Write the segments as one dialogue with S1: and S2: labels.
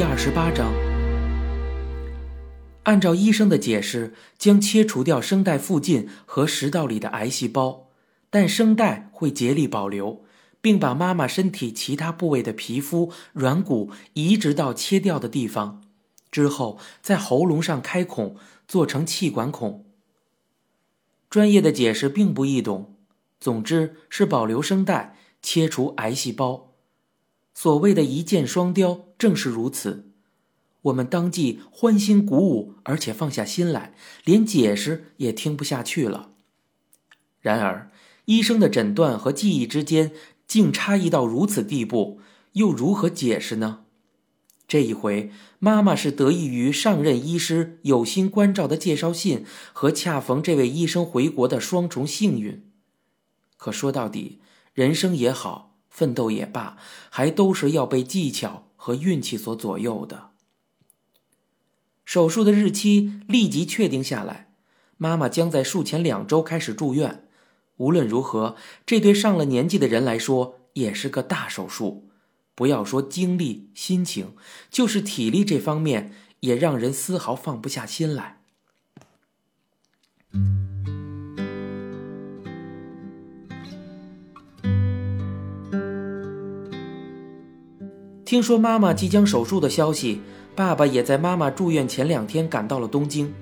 S1: 第二十八章，按照医生的解释，将切除掉声带附近和食道里的癌细胞，但声带会竭力保留，并把妈妈身体其他部位的皮肤、软骨移植到切掉的地方，之后在喉咙上开孔，做成气管孔。专业的解释并不易懂，总之是保留声带，切除癌细胞。所谓的一箭双雕正是如此，我们当即欢欣鼓舞，而且放下心来，连解释也听不下去了。然而，医生的诊断和记忆之间竟差异到如此地步，又如何解释呢？这一回，妈妈是得益于上任医师有心关照的介绍信和恰逢这位医生回国的双重幸运。可说到底，人生也好。奋斗也罢，还都是要被技巧和运气所左右的。手术的日期立即确定下来，妈妈将在术前两周开始住院。无论如何，这对上了年纪的人来说也是个大手术。不要说精力、心情，就是体力这方面，也让人丝毫放不下心来。听说妈妈即将手术的消息，爸爸也在妈妈住院前两天赶到了东京。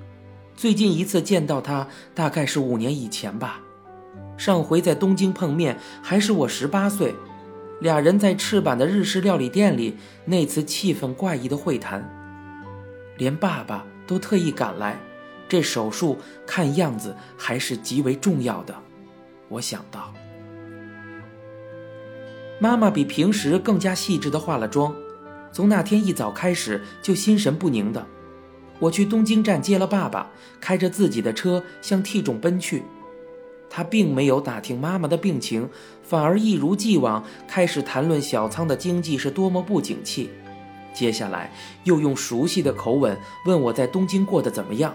S1: 最近一次见到他，大概是五年以前吧。上回在东京碰面，还是我十八岁，俩人在赤坂的日式料理店里，那次气氛怪异的会谈，连爸爸都特意赶来。这手术看样子还是极为重要的，我想到。妈妈比平时更加细致地化了妆，从那天一早开始就心神不宁的。我去东京站接了爸爸，开着自己的车向 T 中奔去。他并没有打听妈妈的病情，反而一如既往开始谈论小仓的经济是多么不景气。接下来又用熟悉的口吻问我在东京过得怎么样，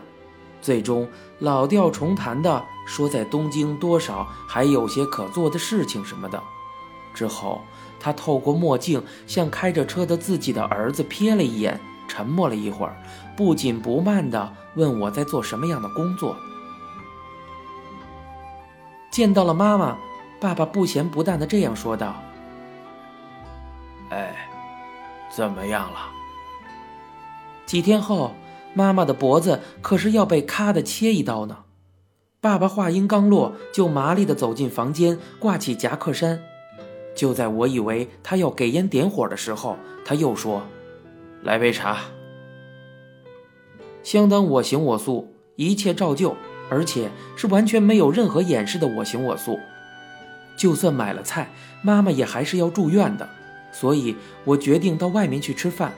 S1: 最终老调重弹的说在东京多少还有些可做的事情什么的。之后，他透过墨镜向开着车的自己的儿子瞥了一眼，沉默了一会儿，不紧不慢地问我在做什么样的工作。见到了妈妈，爸爸不咸不淡的这样说道：“
S2: 哎，怎么样了？”
S1: 几天后，妈妈的脖子可是要被咔的切一刀呢。爸爸话音刚落，就麻利的走进房间，挂起夹克衫。就在我以为他要给烟点火的时候，他又说：“
S2: 来杯茶。”
S1: 相当我行我素，一切照旧，而且是完全没有任何掩饰的我行我素。就算买了菜，妈妈也还是要住院的，所以我决定到外面去吃饭。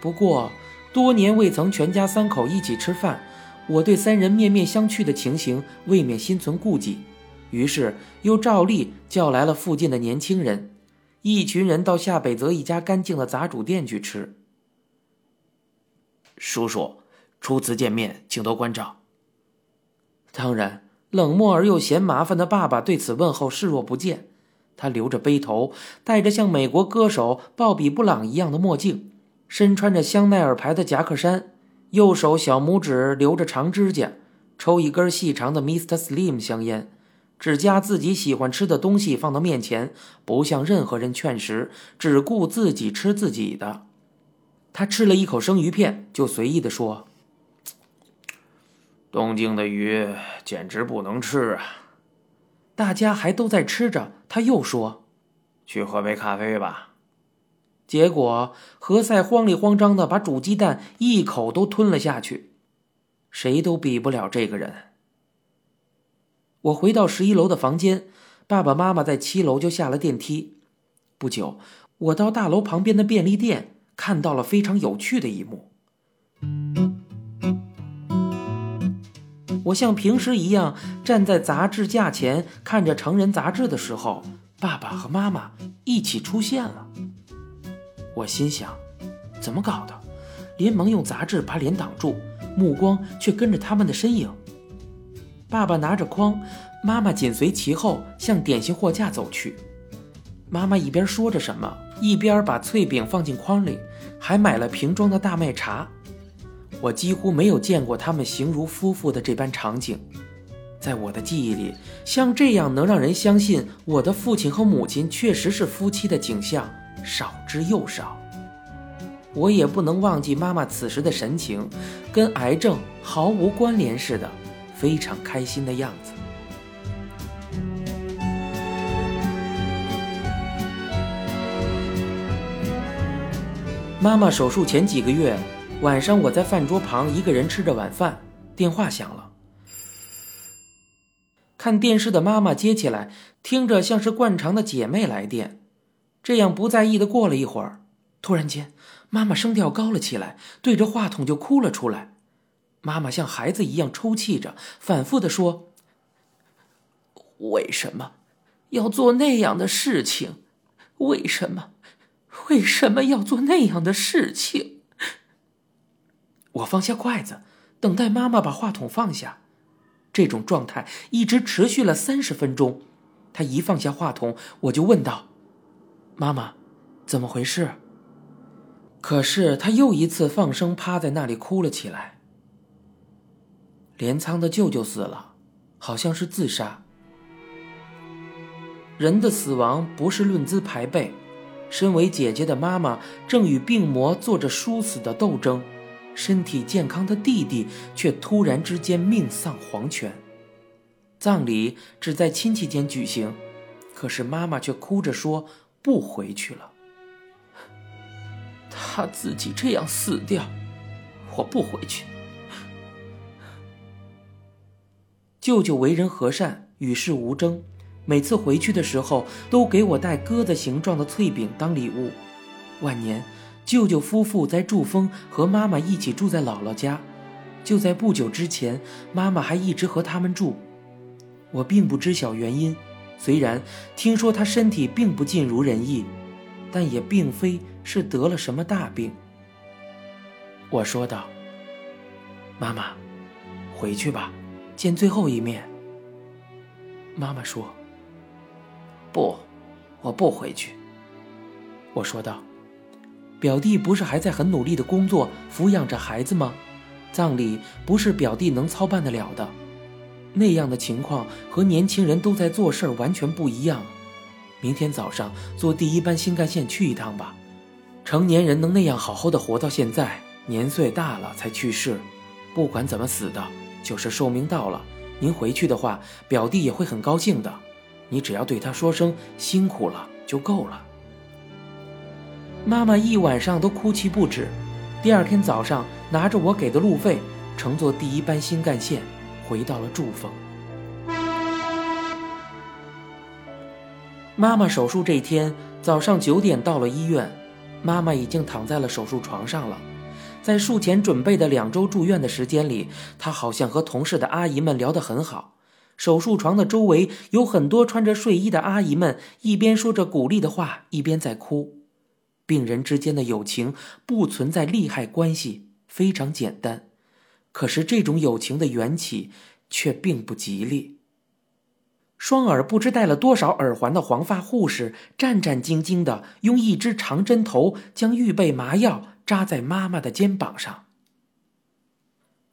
S1: 不过多年未曾全家三口一起吃饭，我对三人面面相觑的情形未免心存顾忌。于是又照例叫来了附近的年轻人，一群人到夏北泽一家干净的杂煮店去吃。
S2: 叔叔，初次见面，请多关照。
S1: 当然，冷漠而又嫌麻烦的爸爸对此问候视若不见。他留着背头，戴着像美国歌手鲍比·布朗一样的墨镜，身穿着香奈儿牌的夹克衫，右手小拇指留着长指甲，抽一根细长的 Mr. Slim 香烟。只夹自己喜欢吃的东西放到面前，不向任何人劝食，只顾自己吃自己的。他吃了一口生鱼片，就随意地说：“
S2: 东京的鱼简直不能吃啊！”
S1: 大家还都在吃着，他又说：“
S2: 去喝杯咖啡吧。”
S1: 结果何塞慌里慌张的把煮鸡蛋一口都吞了下去，谁都比不了这个人。我回到十一楼的房间，爸爸妈妈在七楼就下了电梯。不久，我到大楼旁边的便利店，看到了非常有趣的一幕。我像平时一样站在杂志架前看着成人杂志的时候，爸爸和妈妈一起出现了。我心想，怎么搞的？连忙用杂志把脸挡住，目光却跟着他们的身影。爸爸拿着筐，妈妈紧随其后向点心货架走去。妈妈一边说着什么，一边把脆饼放进筐里，还买了瓶装的大麦茶。我几乎没有见过他们形如夫妇的这般场景。在我的记忆里，像这样能让人相信我的父亲和母亲确实是夫妻的景象少之又少。我也不能忘记妈妈此时的神情，跟癌症毫无关联似的，非常开心的样子。妈妈手术前几个月，晚上我在饭桌旁一个人吃着晚饭，电话响了。看电视的妈妈接起来，听着像是惯常的姐妹来电，这样不在意的过了一会儿，突然间，妈妈声调高了起来，对着话筒就哭了出来。妈妈像孩子一样抽泣着，反复的说：“为什么要做那样的事情？为什么？为什么要做那样的事情？”我放下筷子，等待妈妈把话筒放下。这种状态一直持续了三十分钟，他一放下话筒，我就问道：“妈妈，怎么回事？”可是他又一次放声趴在那里哭了起来。镰仓的舅舅死了，好像是自杀。人的死亡不是论资排辈，身为姐姐的妈妈正与病魔做着殊死的斗争。身体健康的弟弟却突然之间命丧黄泉，葬礼只在亲戚间举行，可是妈妈却哭着说不回去了。他自己这样死掉，我不回去。舅舅为人和善，与世无争，每次回去的时候都给我带鸽子形状的脆饼当礼物，晚年。舅舅夫妇在祝峰和妈妈一起住在姥姥家，就在不久之前，妈妈还一直和他们住。我并不知晓原因，虽然听说她身体并不尽如人意，但也并非是得了什么大病。我说道：“妈妈，回去吧，见最后一面。”妈妈说：“不，我不回去。”我说道。表弟不是还在很努力的工作，抚养着孩子吗？葬礼不是表弟能操办得了的。那样的情况和年轻人都在做事儿完全不一样。明天早上坐第一班新干线去一趟吧。成年人能那样好好的活到现在，年岁大了才去世，不管怎么死的，就是寿命到了。您回去的话，表弟也会很高兴的。你只要对他说声辛苦了就够了。妈妈一晚上都哭泣不止，第二天早上拿着我给的路费，乘坐第一班新干线回到了祝丰。妈妈手术这天早上九点到了医院，妈妈已经躺在了手术床上了。在术前准备的两周住院的时间里，她好像和同事的阿姨们聊得很好。手术床的周围有很多穿着睡衣的阿姨们，一边说着鼓励的话，一边在哭。病人之间的友情不存在利害关系，非常简单。可是这种友情的缘起却并不吉利。双耳不知戴了多少耳环的黄发护士战战兢兢地用一支长针头将预备麻药扎在妈妈的肩膀上。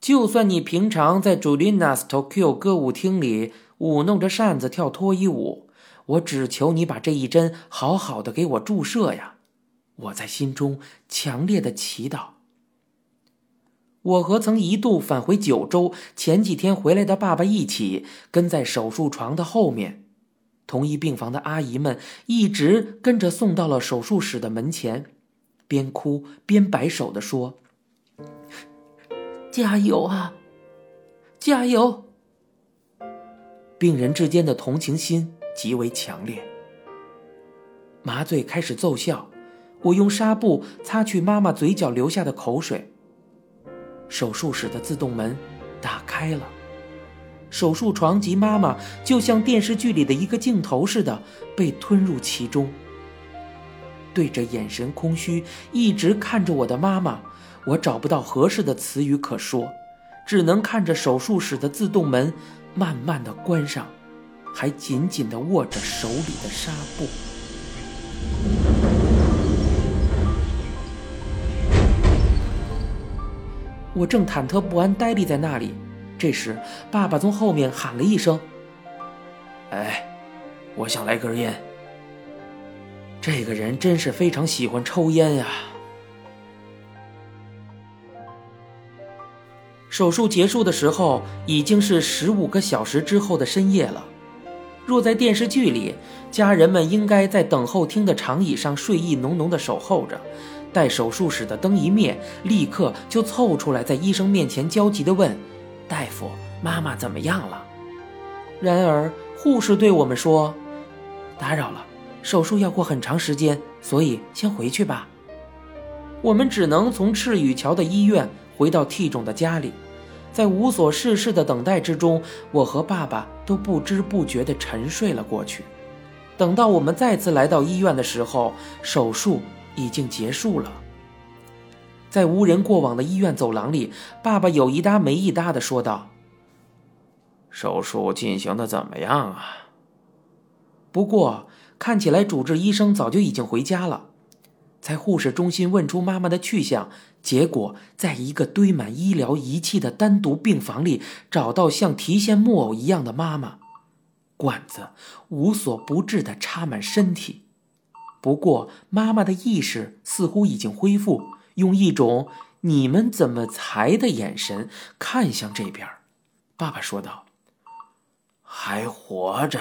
S1: 就算你平常在 Julia's Tokyo 歌舞厅里舞弄着扇子跳脱衣舞，我只求你把这一针好好的给我注射呀！我在心中强烈的祈祷。我和曾一度返回九州、前几天回来的爸爸一起跟在手术床的后面，同一病房的阿姨们一直跟着送到了手术室的门前，边哭边摆手的说：“加油啊，加油！”病人之间的同情心极为强烈。麻醉开始奏效。我用纱布擦去妈妈嘴角留下的口水。手术室的自动门打开了，手术床及妈妈就像电视剧里的一个镜头似的被吞入其中。对着眼神空虚一直看着我的妈妈。我找不到合适的词语可说只能看着手术室的自动门慢慢的关上还紧紧的握着手里的纱布。我正忐忑不安呆立在那里这时爸爸从后面喊了一声
S2: 哎我想来根烟。
S1: 这个人真是非常喜欢抽烟呀。手术结束的时候已经是十五个小时之后的深夜了。若在电视剧里，家人们应该在等候厅的长椅上睡意浓浓的守候着，待手术室的灯一灭，立刻就凑出来在医生面前焦急地问：“大夫，妈妈怎么样了？”然而护士对我们说：“打扰了。”手术要过很长时间，所以先回去吧。我们只能从赤羽桥的医院回到 T 种的家里，在无所事事的等待之中，我和爸爸都不知不觉地沉睡了过去。等到我们再次来到医院的时候，手术已经结束了。在无人过往的医院走廊里，爸爸有一搭没一搭地说道：“
S2: 手术进行的怎么样啊？
S1: 不过……”看起来主治医生早就已经回家了，在护士中心问出妈妈的去向，结果在一个堆满医疗仪器的单独病房里找到像提线木偶一样的妈妈，管子无所不至的插满身体，不过妈妈的意识似乎已经恢复，用一种“你们怎么才”的眼神看向这边。爸爸说道：“
S2: 还活着。”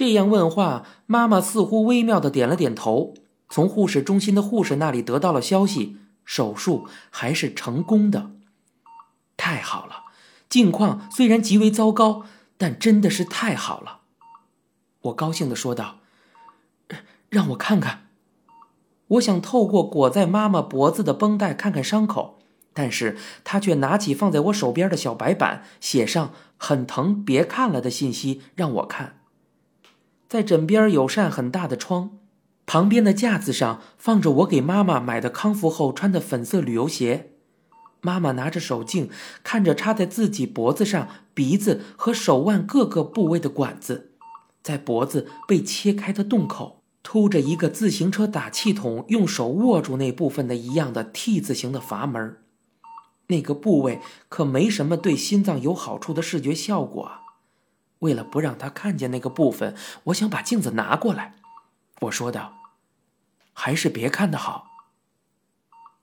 S1: 这样问话，妈妈似乎微妙的点了点头。从护士中心的护士那里得到了消息，手术还是成功的。太好了，境况虽然极为糟糕，但真的是太好了。我高兴的说道：“让我看看。”我想透过裹在妈妈脖子的绷带看看伤口，但是她却拿起放在我手边的小白板，写上“很疼，别看了”的信息，让我看。在枕边有扇很大的窗，旁边的架子上放着我给妈妈买的康复后穿的粉色旅游鞋。妈妈拿着手镜，看着插在自己脖子上、鼻子和手腕各个部位的管子，在脖子被切开的洞口，凸着一个自行车打气筒用手握住那部分的一样的 T 字形的阀门。那个部位可没什么对心脏有好处的视觉效果啊。为了不让他看见那个部分，我想把镜子拿过来。我说道：“还是别看的好。”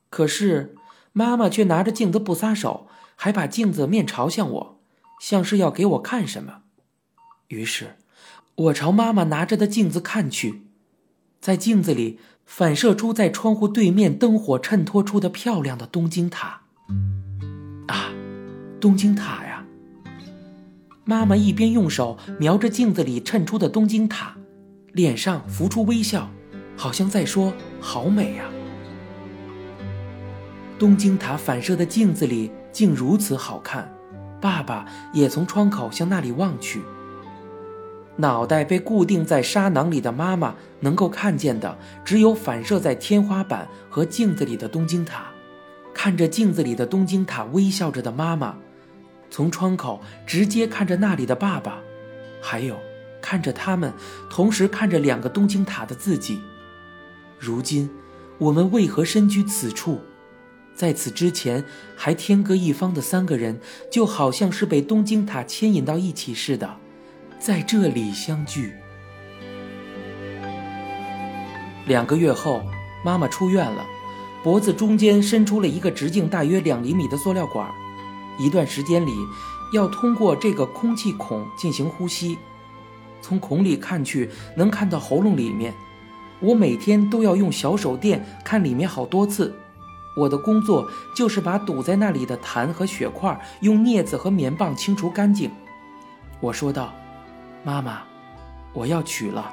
S1: 可是妈妈却拿着镜子不撒手，还把镜子面朝向我，像是要给我看什么。于是，我朝妈妈拿着的镜子看去，在镜子里反射出在窗户对面灯火衬托出的漂亮的东京塔。啊，东京塔！妈妈一边用手瞄着镜子里衬出的东京塔，脸上浮出微笑，好像在说：“好美呀！”东京塔反射的镜子里竟如此好看。爸爸也从窗口向那里望去。脑袋被固定在沙囊里的妈妈能够看见的，只有反射在天花板和镜子里的东京塔。看着镜子里的东京塔，微笑着的妈妈。从窗口直接看着那里的爸爸，还有看着他们，同时看着两个东京塔的自己。如今，我们为何身居此处？在此之前还天各一方的三个人，就好像是被东京塔牵引到一起似的，在这里相聚。两个月后，妈妈出院了，脖子中间伸出了一个直径大约两厘米的塑料管。一段时间里，要通过这个空气孔进行呼吸。从孔里看去，能看到喉咙里面。我每天都要用小手电看里面好多次。我的工作就是把堵在那里的痰和血块用镊子和棉棒清除干净。我说道：“妈妈，我要取了。”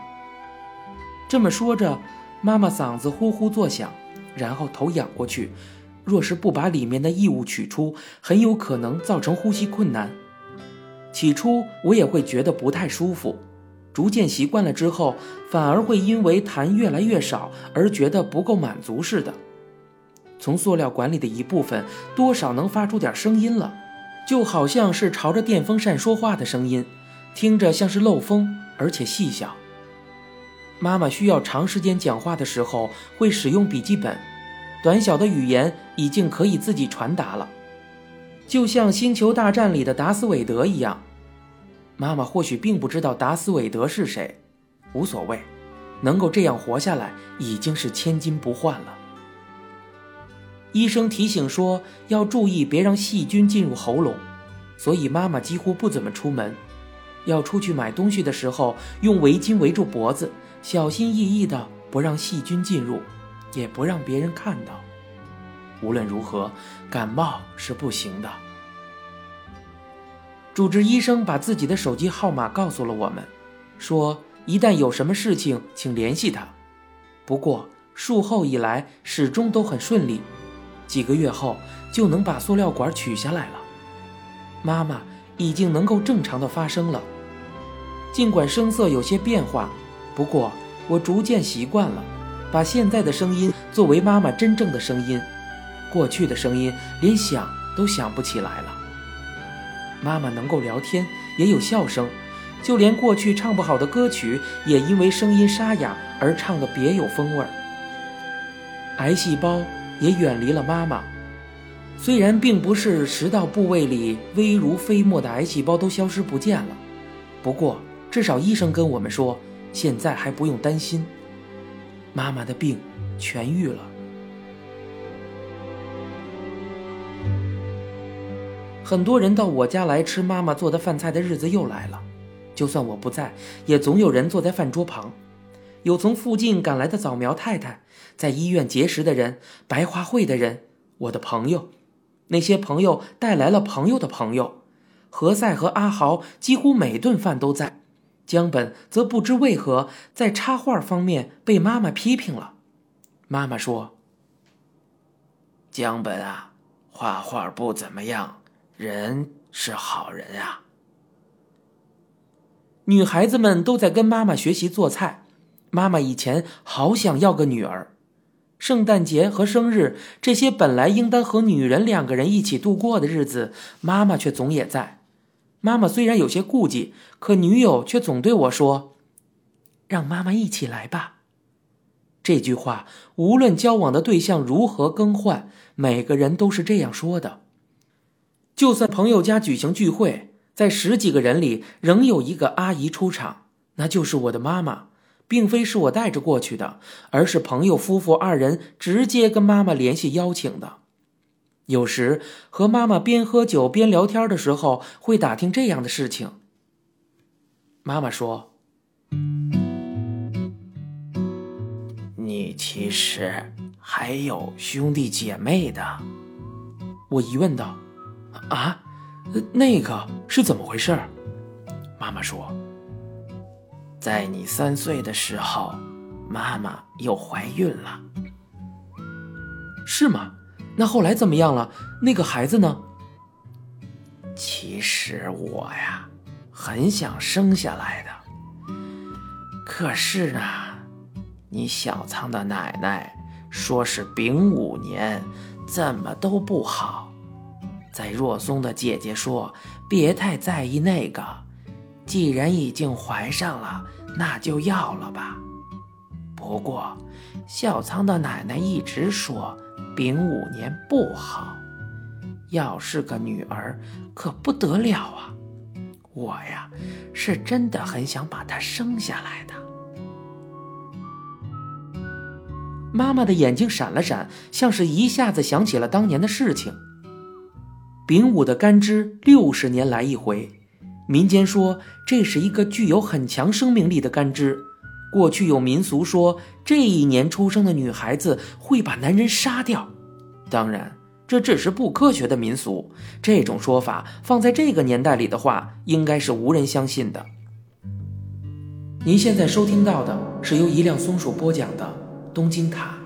S1: 这么说着，妈妈嗓子呼呼作响，然后头仰过去。若是不把里面的异物取出，很有可能造成呼吸困难。起初我也会觉得不太舒服，逐渐习惯了之后，反而会因为痰越来越少而觉得不够满足似的。从塑料管里的一部分多少能发出点声音了，就好像是朝着电风扇说话的声音，听着像是漏风，而且细小。妈妈需要长时间讲话的时候会使用笔记本。短小的语言已经可以自己传达了，就像《星球大战》里的达斯韦德一样。妈妈或许并不知道达斯韦德是谁，无所谓，能够这样活下来已经是千金不换了。医生提醒说要注意别让细菌进入喉咙，所以妈妈几乎不怎么出门。要出去买东西的时候，用围巾围住脖子，小心翼翼的不让细菌进入。也不让别人看到。无论如何，感冒是不行的。主治医生把自己的手机号码告诉了我们，说一旦有什么事情，请联系他。不过术后以来始终都很顺利，几个月后就能把塑料管取下来了。妈妈已经能够正常的发声了，尽管声色有些变化，不过我逐渐习惯了。把现在的声音作为妈妈真正的声音，过去的声音连想都想不起来了。妈妈能够聊天，也有笑声，就连过去唱不好的歌曲，也因为声音沙哑而唱得别有风味儿。癌细胞也远离了妈妈，虽然并不是食道部位里微如飞沫的癌细胞都消失不见了，不过至少医生跟我们说，现在还不用担心。妈妈的病痊愈了。很多人到我家来吃妈妈做的饭菜的日子又来了，就算我不在，也总有人坐在饭桌旁。有从附近赶来的早苗太太，在医院结识的人，白花会的人，我的朋友，那些朋友带来了朋友的朋友，何塞和阿豪几乎每顿饭都在。江本则不知为何在插画方面被妈妈批评了。妈妈说：“
S2: 江本啊，画画不怎么样，人是好人啊。”
S1: 女孩子们都在跟妈妈学习做菜。妈妈以前好想要个女儿，圣诞节和生日这些本来应当和女人两个人一起度过的日子，妈妈却总也在。妈妈虽然有些顾忌，可女友却总对我说：“让妈妈一起来吧。”这句话无论交往的对象如何更换，每个人都是这样说的。就算朋友家举行聚会，在十几个人里仍有一个阿姨出场，那就是我的妈妈，并非是我带着过去的，而是朋友夫妇二人直接跟妈妈联系邀请的。有时和妈妈边喝酒边聊天的时候，会打听这样的事情。妈妈说：“
S2: 你其实还有兄弟姐妹的。”
S1: 我疑问道：“啊，那个是怎么回事？”
S2: 妈妈说：“在你三岁的时候，妈妈又怀孕了。”
S1: 是吗？那后来怎么样了？那个孩子呢？
S2: 其实我呀，很想生下来的。可是呢，你小仓的奶奶说是丙午年，怎么都不好。在若松的姐姐说，别太在意那个，既然已经怀上了，那就要了吧。不过，小仓的奶奶一直说。丙午年不好，要是个女儿可不得了啊！我呀，是真的很想把她生下来的。
S1: 妈妈的眼睛闪了闪，像是一下子想起了当年的事情。丙午的干支六十年来一回，民间说这是一个具有很强生命力的干支。过去有民俗说，这一年出生的女孩子会把男人杀掉。当然，这只是不科学的民俗。这种说法放在这个年代里的话，应该是无人相信的。您现在收听到的是由一辆松鼠播讲的《东京塔》。